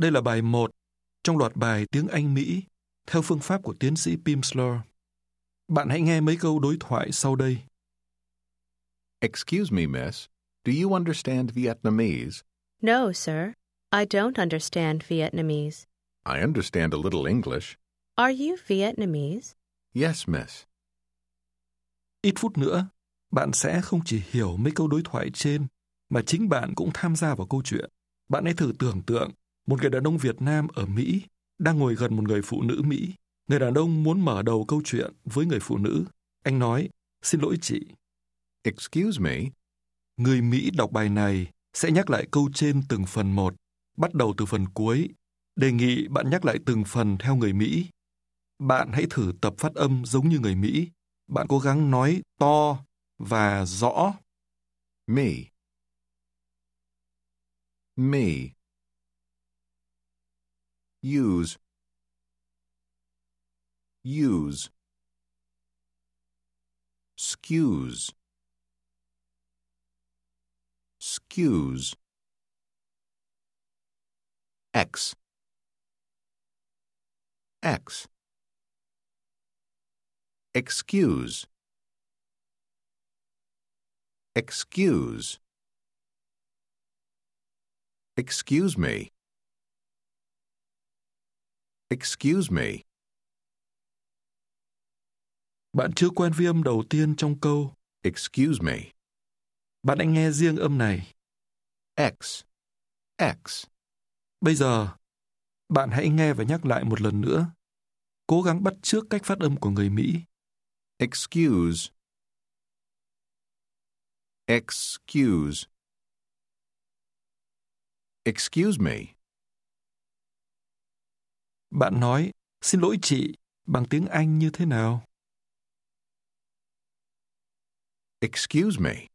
Đây là bài 1 trong loạt bài tiếng Anh Mỹ theo phương pháp của tiến sĩ Pimsleur. Bạn hãy nghe mấy câu đối thoại sau đây. Excuse me, miss. Do you understand Vietnamese? No, sir. I don't understand Vietnamese. I understand a little English. Are you Vietnamese? Yes, miss. Ít phút nữa, bạn sẽ không chỉ hiểu mấy câu đối thoại trên, mà chính bạn cũng tham gia vào câu chuyện. Bạn hãy thử tưởng tượng một người đàn ông Việt Nam ở Mỹ đang ngồi gần một người phụ nữ Mỹ. Người đàn ông muốn mở đầu câu chuyện với người phụ nữ. Anh nói, xin lỗi chị. Excuse me. Người Mỹ đọc bài này sẽ nhắc lại câu trên từng phần một, bắt đầu từ phần cuối. Đề nghị bạn nhắc lại từng phần theo người Mỹ. Bạn hãy thử tập phát âm giống như người Mỹ. Bạn cố gắng nói to và rõ. Me. Me. Use. Use. Excuse. Excuse. X. X. Excuse. Excuse. Excuse me. Excuse me. Bạn chưa quen với âm đầu tiên trong câu. Excuse me. Bạn hãy nghe riêng âm này. X. X. Bây giờ, bạn hãy nghe và nhắc lại một lần nữa. Cố gắng bắt chước cách phát âm của người Mỹ. Excuse. Excuse. Excuse me. Bạn nói, xin lỗi chị, bằng tiếng Anh như thế nào? Excuse me.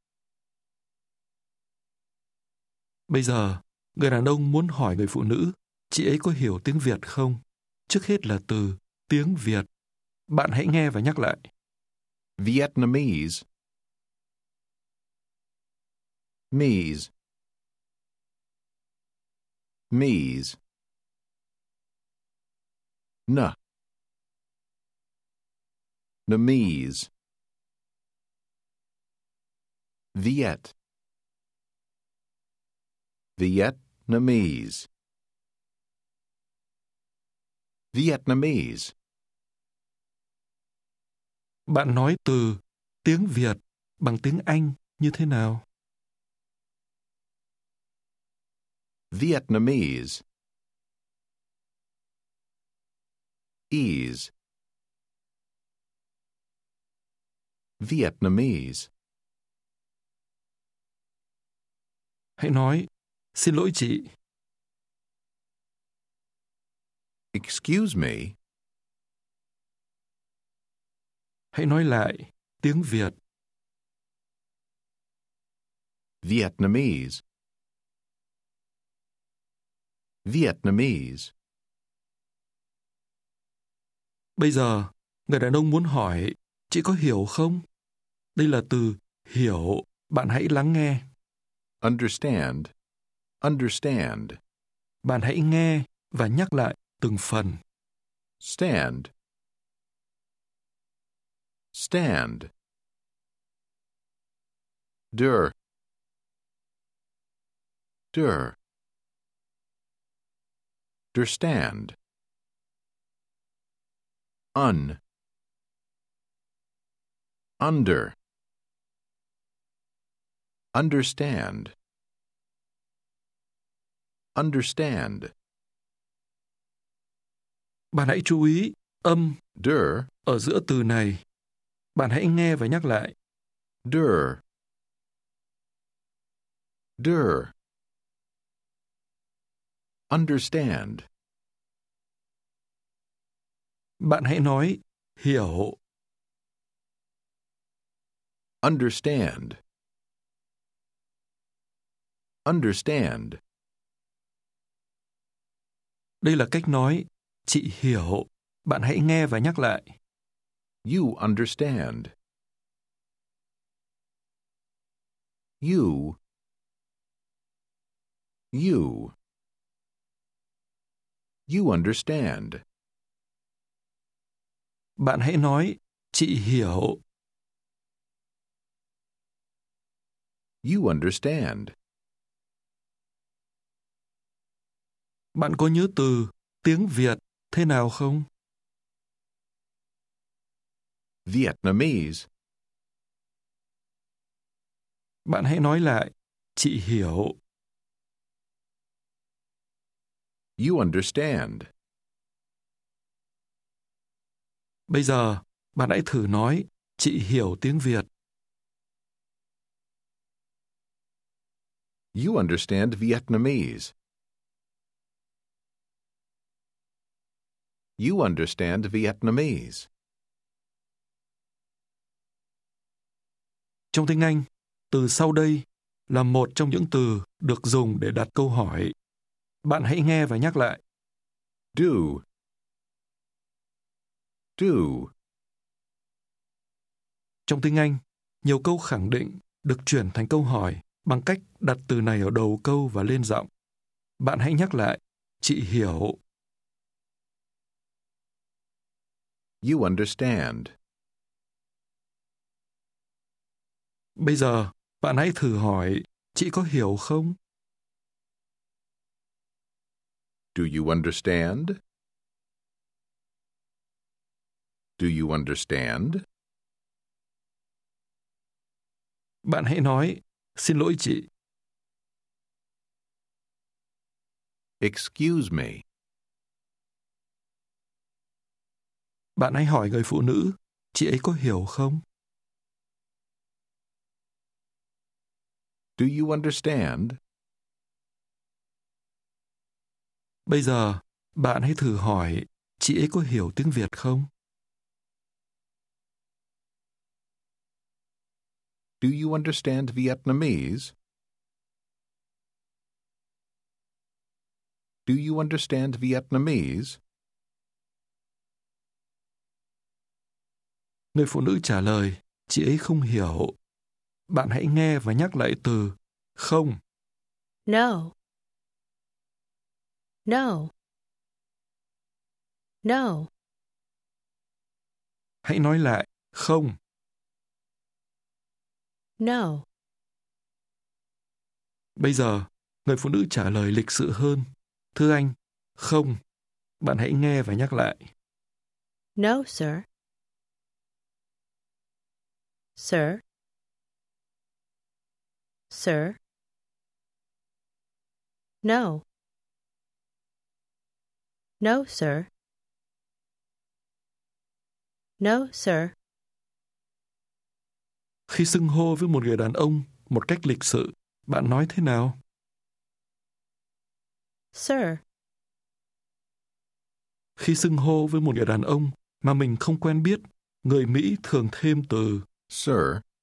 Bây giờ, người đàn ông muốn hỏi người phụ nữ, chị ấy có hiểu tiếng Việt không? Trước hết là từ tiếng Việt. Bạn hãy nghe và nhắc lại. Vietnamese. Mees. Mees. N. Namese. Viet. Vietnamese. Vietnamese. Bạn nói từ tiếng Việt bằng tiếng Anh như thế nào? Vietnamese. Ease. Vietnamese. Hãy nói, xin lỗi chị, Excuse me. hãy nói lại tiếng Việt. Vietnamese. Vietnamese. Bây giờ, người đàn ông muốn hỏi, chị có hiểu không? Đây là từ hiểu, bạn hãy lắng nghe. Understand. Understand. Bạn hãy nghe và nhắc lại từng phần. Stand. Stand. Der. Der. Understand. Un. Under. Understand. Understand. Bạn hãy chú ý âm Der. ở giữa từ này. Bạn hãy nghe và nhắc lại. Der. Der. Understand. Bạn hãy nói hiểu, Understand. Understand. đây là cách nói chị hiểu. Bạn hãy nghe và nhắc lại. You understand. You. You. You understand. Bạn hãy nói, chị hiểu. You understand. Bạn có nhớ từ tiếng Việt thế nào không? Vietnamese. Bạn hãy nói lại, chị hiểu. You understand. Bây giờ, bạn hãy thử nói, chị hiểu tiếng Việt. You understand Vietnamese. You understand Vietnamese. Trong tiếng Anh, từ sau đây là một trong những từ được dùng để đặt câu hỏi. Bạn hãy nghe và nhắc lại. Do. Do. Trong tiếng Anh, nhiều câu khẳng định được chuyển thành câu hỏi bằng cách đặt từ này ở đầu câu và lên giọng. Bạn hãy nhắc lại, chị hiểu. You understand. Bây giờ, bạn hãy thử hỏi, chị có hiểu không? Do you understand? Do you understand? Bạn hãy nói, xin lỗi chị. Excuse me. Bạn hãy hỏi người phụ nữ, chị ấy có hiểu không? Do you understand? Bây giờ, bạn hãy thử hỏi, chị ấy có hiểu tiếng Việt không? Do you understand Vietnamese? Do you understand Vietnamese? Người phụ nữ trả lời, chị ấy không hiểu. Bạn hãy nghe và nhắc lại từ không. No. No. No. Hãy nói lại không. No. Bây giờ, người phụ nữ trả lời lịch sự hơn. Thưa anh, không. Bạn hãy nghe và nhắc lại. No, sir. Sir. Sir. No. No, sir. No, sir. Khi xưng hô với một người đàn ông một cách lịch sự, bạn nói thế nào? Sir. Khi xưng hô với một người đàn ông mà mình không quen biết, người Mỹ thường thêm từ Sir.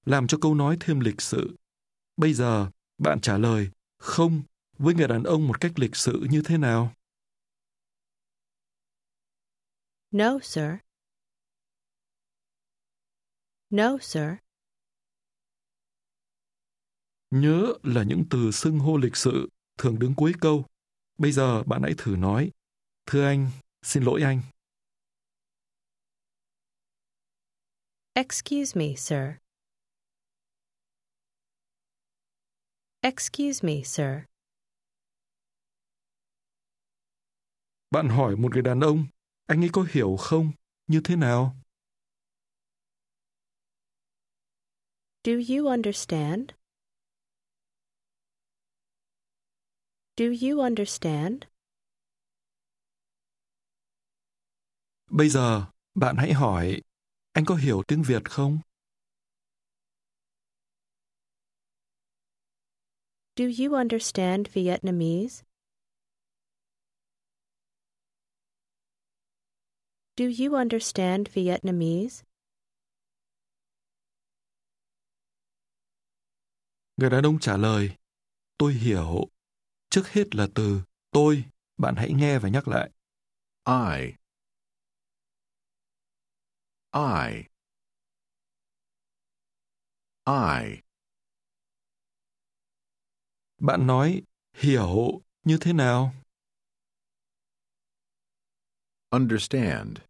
làm cho câu nói thêm lịch sự. Bây giờ, bạn trả lời không với người đàn ông một cách lịch sự như thế nào? No, sir. No, sir. Nhớ là những từ xưng hô lịch sự thường đứng cuối câu. Bây giờ bạn hãy thử nói, thưa anh, xin lỗi anh. Excuse me, sir. Excuse me, sir. Bạn hỏi một người đàn ông, anh ấy có hiểu không? Như thế nào? Do you understand? Do you understand? Bây giờ, bạn hãy hỏi, anh có hiểu tiếng Việt không? Do you understand Vietnamese? Do you understand Vietnamese? Người đàn ông trả lời, tôi hiểu. Trước hết là từ tôi, bạn hãy nghe và nhắc lại. I. I. I. Bạn nói hiểu như thế nào? understand.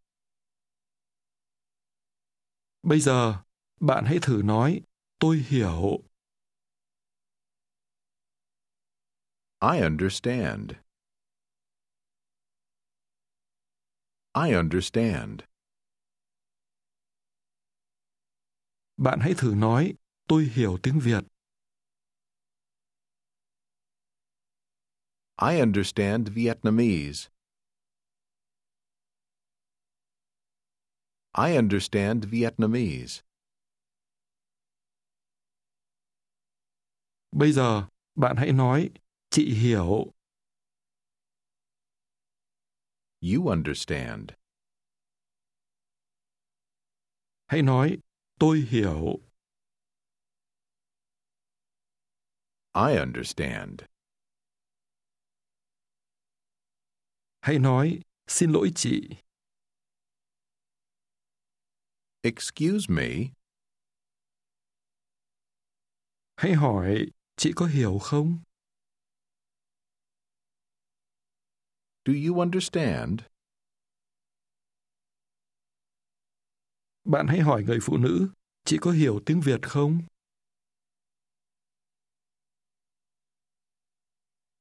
Bây giờ, bạn hãy thử nói, tôi hiểu. I understand. I understand. Bạn hãy thử nói, tôi hiểu tiếng Việt. I understand Vietnamese. I understand Vietnamese. Bây giờ, bạn hãy nói, chị hiểu. You understand. Hãy nói, tôi hiểu. I understand. Hãy nói, xin lỗi chị. Excuse me. Hãy hỏi, chị có hiểu không? Do you understand? Bạn hãy hỏi người phụ nữ, chị có hiểu tiếng Việt không?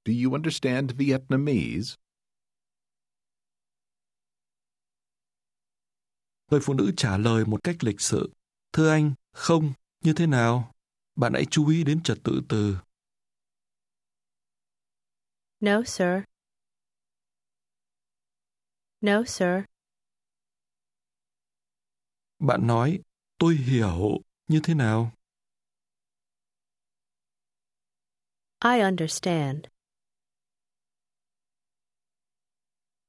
Do you understand Vietnamese? Người phụ nữ trả lời một cách lịch sự. Thưa anh, không, như thế nào? Bạn hãy chú ý đến trật tự từ. No, sir. No, sir. Bạn nói, tôi hiểu, như thế nào? I understand.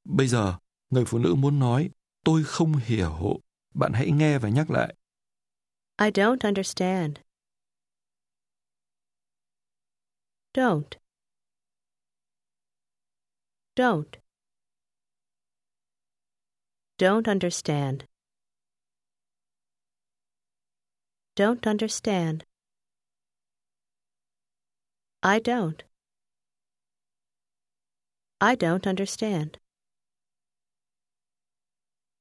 Bây giờ, người phụ nữ muốn nói, tôi không hiểu. Bạn hãy nghe và nhắc lại. I don't understand. Don't. Don't. Don't understand. Don't understand. I don't. I don't understand.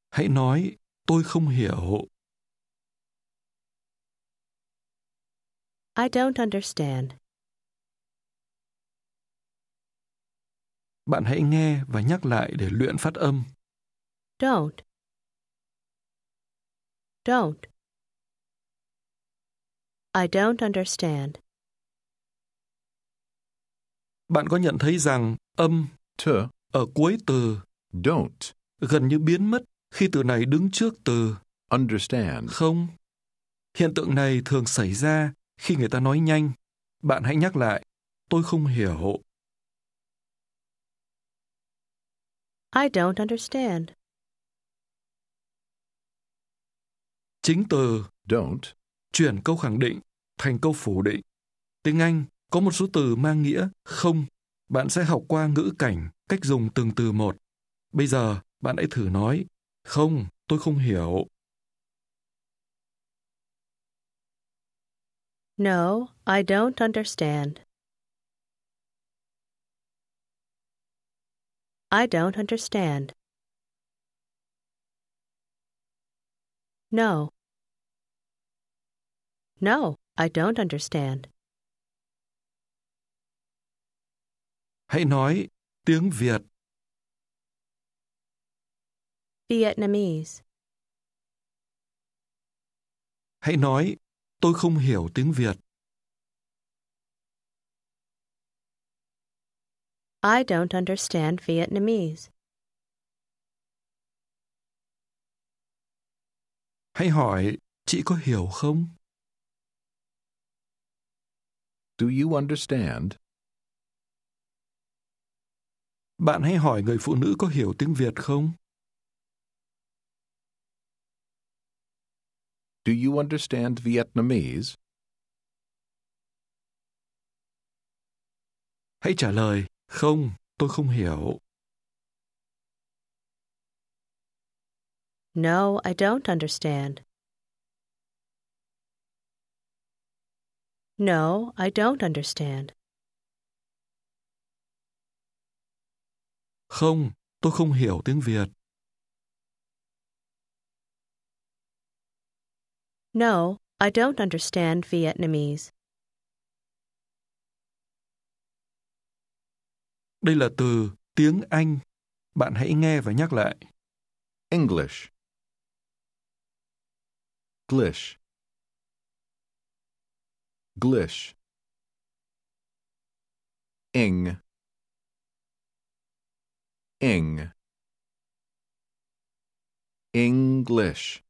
Hãy nói, tôi không hiểu. I don't understand. Bạn hãy nghe và nhắc lại để luyện phát âm. Don't. Don't. I don't understand. Bạn có nhận thấy rằng âm To ở cuối từ don't gần như biến mất khi từ này đứng trước từ understand. không? Hiện tượng này thường xảy ra khi người ta nói nhanh. Bạn hãy nhắc lại, tôi không hiểu. I don't understand. Chính từ Don't chuyển câu khẳng định thành câu phủ định. Tiếng Anh có một số từ mang nghĩa không. Bạn sẽ học qua ngữ cảnh, cách dùng từng từ một. Bây giờ, bạn hãy thử nói, không, tôi không hiểu. No, I don't understand. I don't understand. No. No, I don't understand. Hãy nói tiếng Việt, Vietnamese. hãy nói tôi không hiểu tiếng Việt. I don't understand Vietnamese. Hãy hỏi chị có hiểu không? do you understand? Bạn hãy hỏi người phụ nữ có hiểu tiếng Việt không? Do you understand Vietnamese? Hãy trả lời, không, tôi không hiểu. No, I don't understand. No, I don't understand. Không, tôi không hiểu tiếng Việt. No, I don't understand Vietnamese. Đây là từ tiếng Anh. Bạn hãy nghe và nhắc lại. English. Glish. Glish. Ing. Ing. English.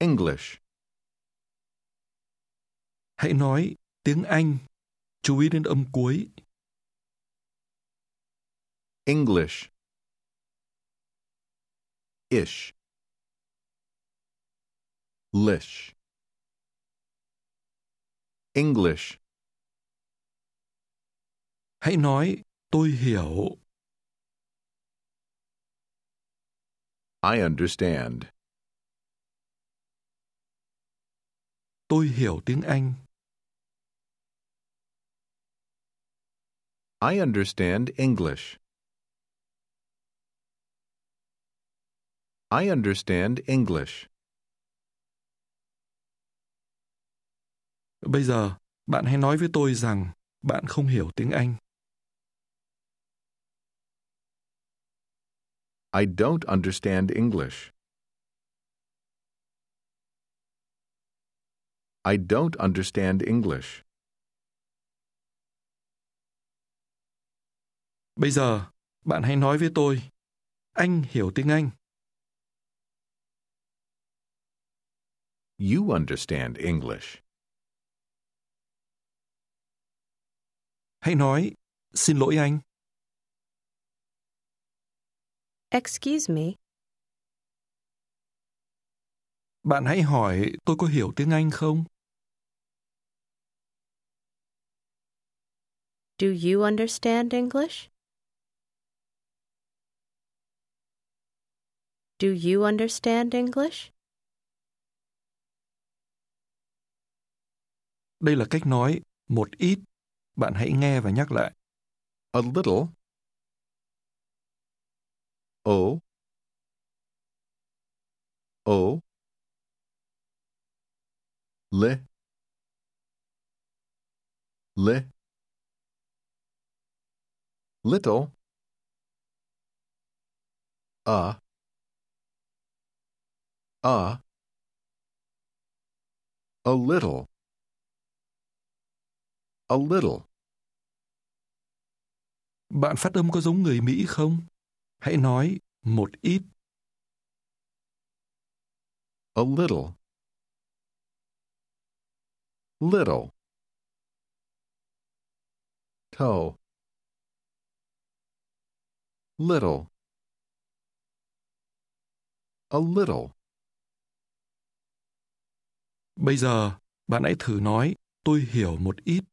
English. Hãy nói tiếng Anh. Chú ý đến âm cuối. English. Ish. Lish. English. Hãy nói tôi hiểu. I understand. Tôi hiểu tiếng Anh. I understand English. I understand English. Bây giờ, bạn hãy nói với tôi rằng bạn không hiểu tiếng Anh. I don't understand English. I don't understand English. Bây giờ, bạn hãy nói với tôi. Anh hiểu tiếng Anh. You understand English. Hãy nói, xin lỗi anh. Excuse me. Bạn hãy hỏi tôi có hiểu tiếng Anh không? Do you understand English? Do you understand English? Đây là cách nói một ít. Bạn hãy nghe và nhắc lại. A little. O. O. Le. Le. Little. A. A. A little. A little. Bạn phát âm có giống người Mỹ không? Hãy nói một ít. A little. Little. Toe. Little. A little. Bây giờ, bạn hãy thử nói tôi hiểu một ít.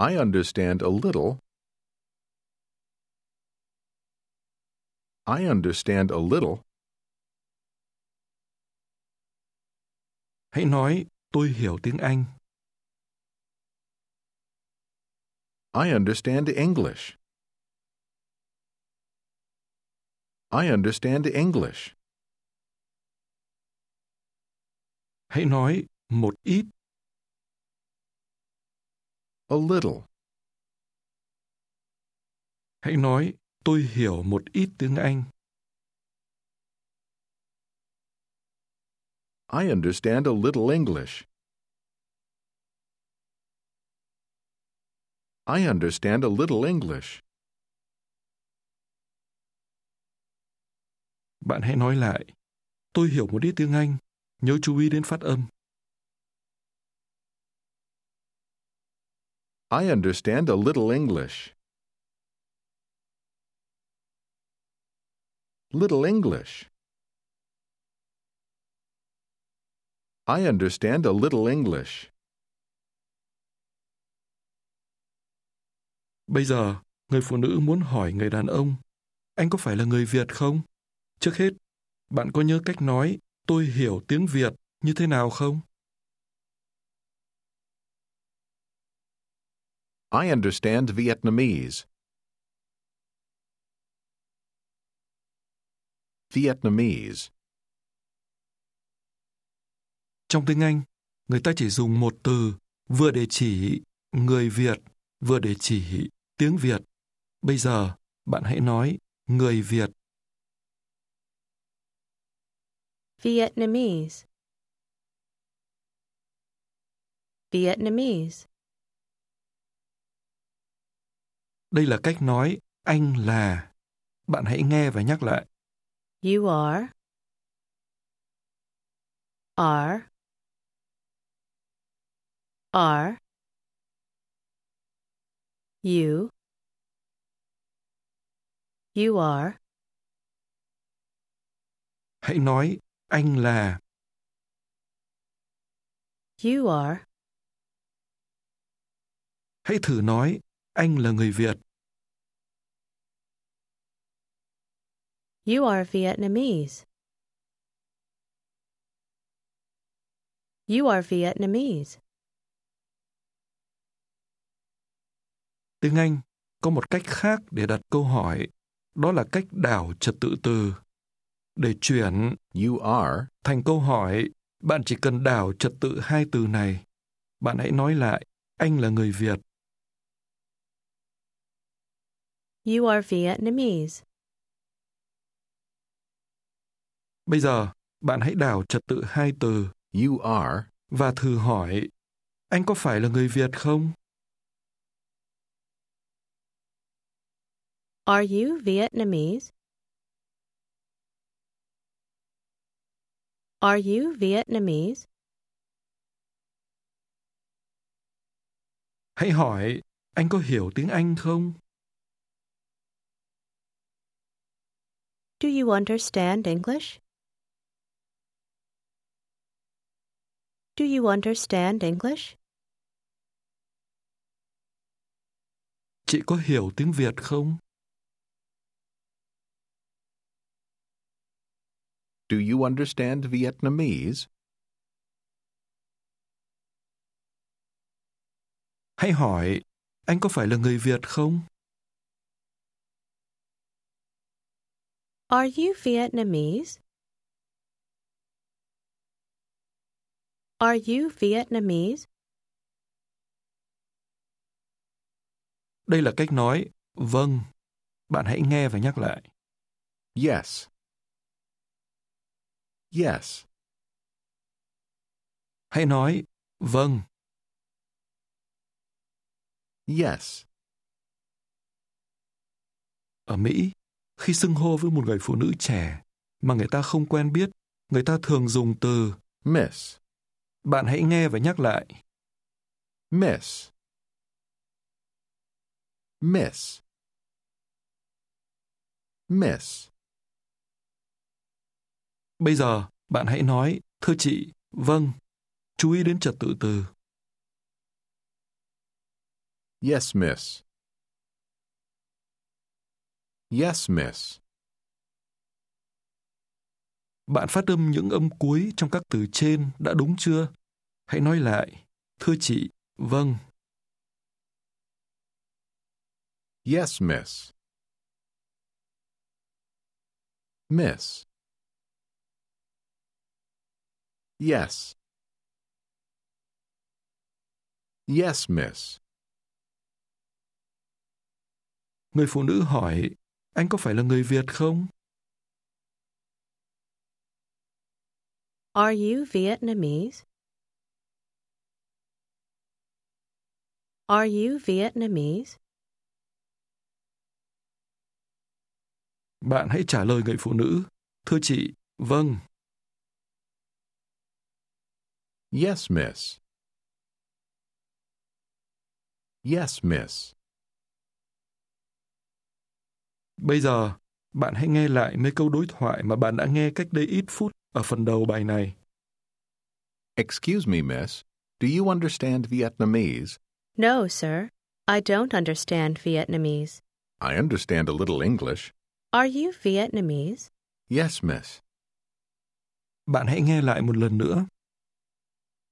I understand a little. I understand a little. Hãy nói tôi hiểu tiếng Anh. I understand English. I understand English. Hãy nói một ít. A little. Hãy nói tôi hiểu một ít tiếng Anh. I understand a little English. I understand a little English. Bạn hãy nói lại. Tôi hiểu một ít tiếng Anh. Nhớ chú ý đến phát âm. I understand a little English. Little English. I understand a little English. Bây giờ, người phụ nữ muốn hỏi người đàn ông, anh có phải là người Việt không? Trước hết, bạn có nhớ cách nói tôi hiểu tiếng Việt như thế nào không? I understand Vietnamese. Vietnamese. Trong tiếng Anh, người ta chỉ dùng một từ vừa để chỉ người Việt, vừa để chỉ tiếng Việt. Bây giờ, bạn hãy nói người Việt. Vietnamese. Vietnamese. Đây là cách nói anh là. Bạn hãy nghe và nhắc lại. You are. Are. Are. You. You are. Hãy nói anh là. You are. Hãy thử nói anh là người Việt. You are Vietnamese. You are Vietnamese. Tiếng Anh có một cách khác để đặt câu hỏi, đó là cách đảo trật tự từ. Để chuyển You are. thành câu hỏi, bạn chỉ cần đảo trật tự hai từ này. Bạn hãy nói lại, anh là người Việt. You are Vietnamese. Bây giờ, bạn hãy đảo trật tự hai từ You are. và thử hỏi, anh có phải là người Việt không? Are you Vietnamese? Are you Vietnamese? Hãy hỏi, anh có hiểu tiếng Anh không? Do you understand English? Do you understand English? Chị có hiểu tiếng Việt không? Do you understand Vietnamese? Hãy hỏi, anh có phải là người Việt không? Are you Vietnamese? Are you Vietnamese? Đây là cách nói vâng. Bạn hãy nghe và nhắc lại. Yes. Yes. Hãy nói vâng. Yes. Ở Mỹ, khi xưng hô với một người phụ nữ trẻ mà người ta không quen biết, người ta thường dùng từ Miss. bạn hãy nghe và nhắc lại. Miss. Miss. Miss. Bây giờ, bạn hãy nói, thưa chị, vâng. Chú ý đến trật tự từ. Yes, miss. Yes, miss. Bạn phát âm những âm cuối trong các từ trên đã đúng chưa? Hãy nói lại, thưa chị, vâng. Yes, miss. Miss. Yes. Yes, miss. Người phụ nữ hỏi, anh có phải là người Việt không? Are you Vietnamese? Are you Vietnamese? Bạn hãy trả lời người phụ nữ, thưa chị, vâng. Yes, miss. Yes, miss. Bây giờ, bạn hãy nghe lại mấy câu đối thoại mà bạn đã nghe cách đây ít phút ở phần đầu bài này. Excuse me, miss. Do you understand Vietnamese? No, sir. I don't understand Vietnamese. I understand a little English. Are you Vietnamese? Yes, miss. Bạn hãy nghe lại một lần nữa.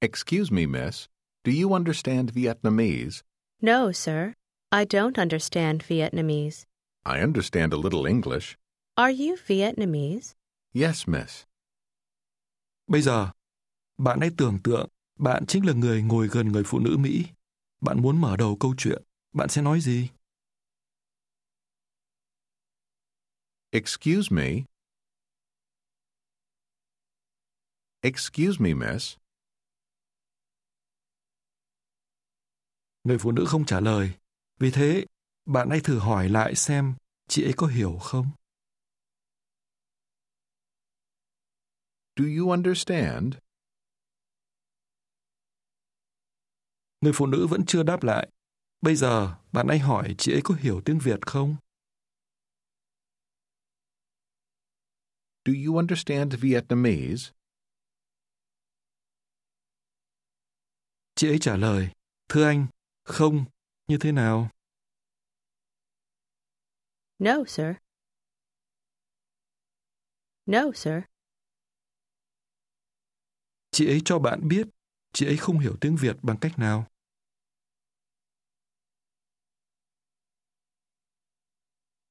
Excuse me, miss. Do you understand Vietnamese? No, sir. I don't understand Vietnamese. I understand a little English. Are you Vietnamese? Yes, miss. Bây giờ, bạn hãy tưởng tượng bạn chính là người ngồi gần người phụ nữ Mỹ. Bạn muốn mở đầu câu chuyện. Bạn sẽ nói gì? Excuse me. Excuse me, miss. Người phụ nữ không trả lời. Vì thế, bạn hãy thử hỏi lại xem chị ấy có hiểu không? Do you understand? Người phụ nữ vẫn chưa đáp lại. Bây giờ, bạn hãy hỏi chị ấy có hiểu tiếng Việt không? Do you understand Vietnamese? Chị ấy trả lời, thưa anh, không, như thế nào? No, sir. No, sir. Chị ấy cho bạn biết chị ấy không hiểu tiếng Việt bằng cách nào.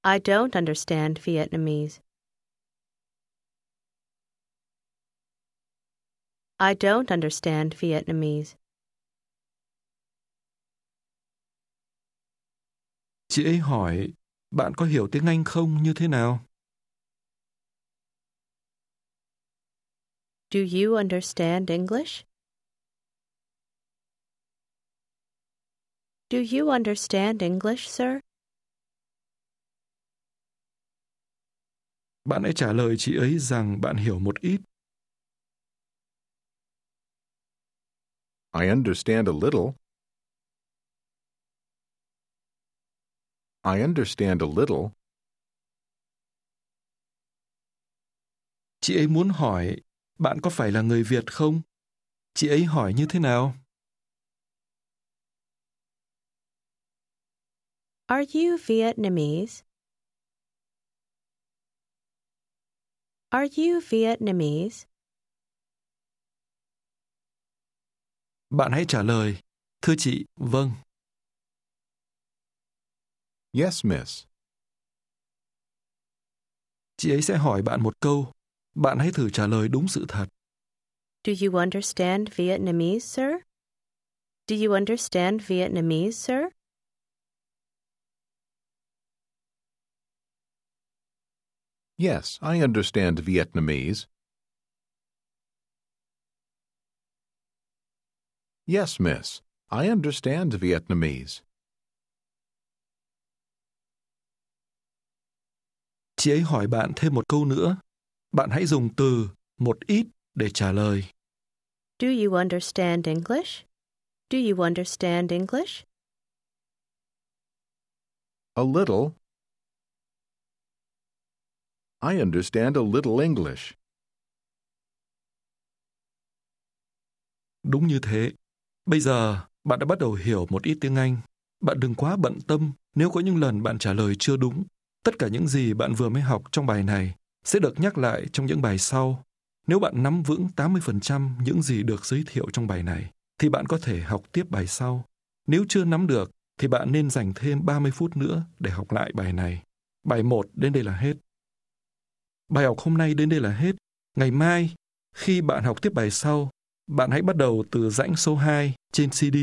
I don't understand Vietnamese. I don't understand Vietnamese. Chị ấy hỏi, bạn có hiểu tiếng Anh không như thế nào? Do you understand English? Do you understand English, sir? Bạn hãy trả lời chị ấy rằng bạn hiểu một ít. I understand a little. I understand a little. Chị ấy muốn hỏi, bạn có phải là người Việt không? Chị ấy hỏi như thế nào? Are you Vietnamese? Are you Vietnamese? Bạn hãy trả lời, thưa chị, vâng. Yes, miss. Chị ấy sẽ hỏi bạn một câu. Bạn hãy thử trả lời đúng sự thật. Do you understand Vietnamese, sir? Do you understand Vietnamese, sir? Yes, I understand Vietnamese. Yes, miss. I understand Vietnamese. Chị ấy hỏi bạn thêm một câu nữa. Bạn hãy dùng từ một ít để trả lời. Do you understand English? Do you understand English? A little. I understand a little English. Đúng như thế. Bây giờ, bạn đã bắt đầu hiểu một ít tiếng Anh. Bạn đừng quá bận tâm nếu có những lần bạn trả lời chưa đúng. Tất cả những gì bạn vừa mới học trong bài này sẽ được nhắc lại trong những bài sau. Nếu bạn nắm vững 80% những gì được giới thiệu trong bài này, thì bạn có thể học tiếp bài sau. Nếu chưa nắm được, thì bạn nên dành thêm 30 phút nữa để học lại bài này. Bài 1 đến đây là hết. Bài học hôm nay đến đây là hết. Ngày mai, khi bạn học tiếp bài sau, bạn hãy bắt đầu từ rãnh số 2 trên CD